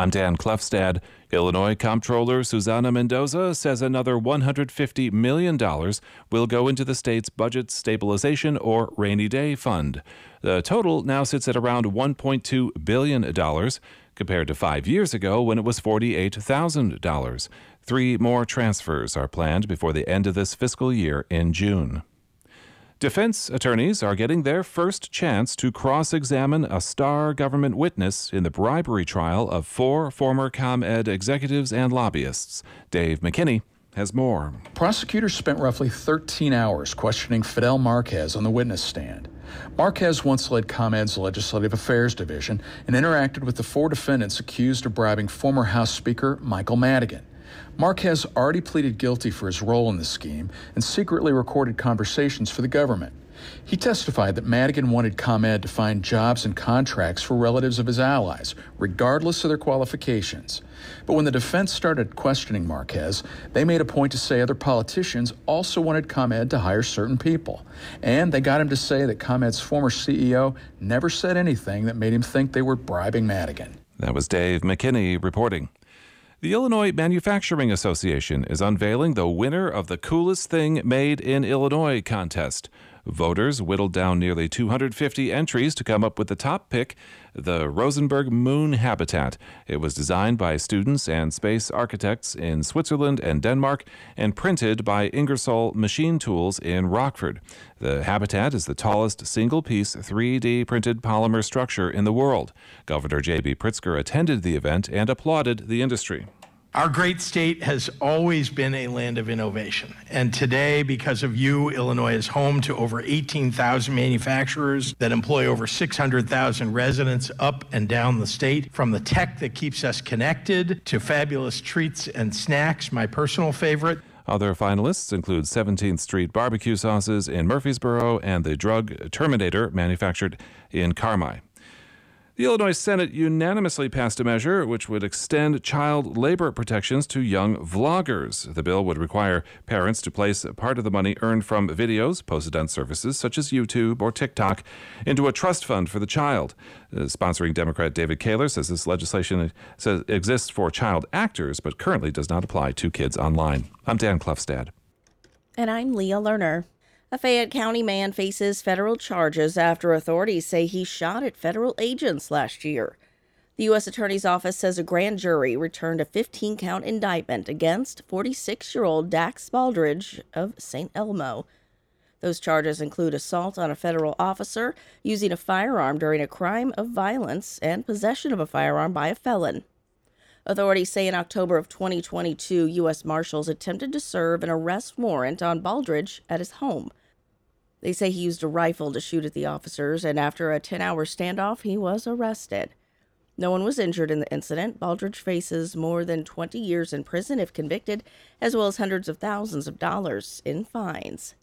I'm Dan Klefstad. Illinois Comptroller Susana Mendoza says another $150 million will go into the state's budget stabilization or rainy day fund. The total now sits at around $1.2 billion, compared to five years ago when it was $48,000. Three more transfers are planned before the end of this fiscal year in June. Defense attorneys are getting their first chance to cross examine a star government witness in the bribery trial of four former ComEd executives and lobbyists. Dave McKinney has more. Prosecutors spent roughly 13 hours questioning Fidel Marquez on the witness stand. Marquez once led ComEd's Legislative Affairs Division and interacted with the four defendants accused of bribing former House Speaker Michael Madigan. Marquez already pleaded guilty for his role in the scheme and secretly recorded conversations for the government. He testified that Madigan wanted ComEd to find jobs and contracts for relatives of his allies, regardless of their qualifications. But when the defense started questioning Marquez, they made a point to say other politicians also wanted ComEd to hire certain people. And they got him to say that ComEd's former CEO never said anything that made him think they were bribing Madigan. That was Dave McKinney reporting. The Illinois Manufacturing Association is unveiling the winner of the Coolest Thing Made in Illinois contest. Voters whittled down nearly 250 entries to come up with the top pick, the Rosenberg Moon Habitat. It was designed by students and space architects in Switzerland and Denmark and printed by Ingersoll Machine Tools in Rockford. The habitat is the tallest single piece 3D printed polymer structure in the world. Governor J.B. Pritzker attended the event and applauded the industry. Our great state has always been a land of innovation. And today, because of you, Illinois is home to over 18,000 manufacturers that employ over 600,000 residents up and down the state. From the tech that keeps us connected to fabulous treats and snacks, my personal favorite. Other finalists include 17th Street barbecue sauces in Murphysboro and the drug Terminator manufactured in Carmi. The Illinois Senate unanimously passed a measure which would extend child labor protections to young vloggers. The bill would require parents to place part of the money earned from videos posted on services such as YouTube or TikTok into a trust fund for the child. Uh, sponsoring Democrat David Koehler says this legislation says exists for child actors but currently does not apply to kids online. I'm Dan Klefstad. And I'm Leah Lerner. A Fayette County man faces federal charges after authorities say he shot at federal agents last year. The U.S. Attorney's Office says a grand jury returned a 15 count indictment against 46 year old Dax Baldridge of St. Elmo. Those charges include assault on a federal officer, using a firearm during a crime of violence, and possession of a firearm by a felon. Authorities say in October of 2022, U.S. Marshals attempted to serve an arrest warrant on Baldridge at his home. They say he used a rifle to shoot at the officers, and after a 10 hour standoff, he was arrested. No one was injured in the incident. Baldridge faces more than 20 years in prison if convicted, as well as hundreds of thousands of dollars in fines.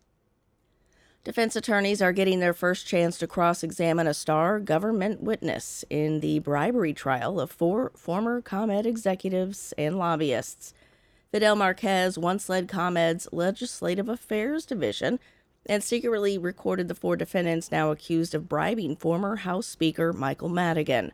Defense attorneys are getting their first chance to cross examine a star government witness in the bribery trial of four former ComEd executives and lobbyists. Fidel Marquez once led ComEd's Legislative Affairs Division and secretly recorded the four defendants now accused of bribing former House Speaker Michael Madigan.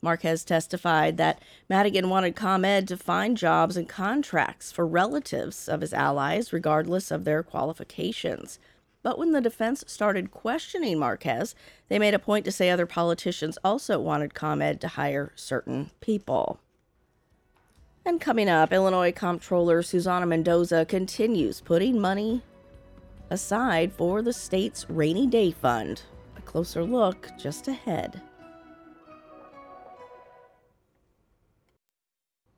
Marquez testified that Madigan wanted ComEd to find jobs and contracts for relatives of his allies, regardless of their qualifications. But when the defense started questioning Marquez, they made a point to say other politicians also wanted ComEd to hire certain people. And coming up, Illinois Comptroller Susana Mendoza continues putting money aside for the state's rainy day fund. A closer look just ahead.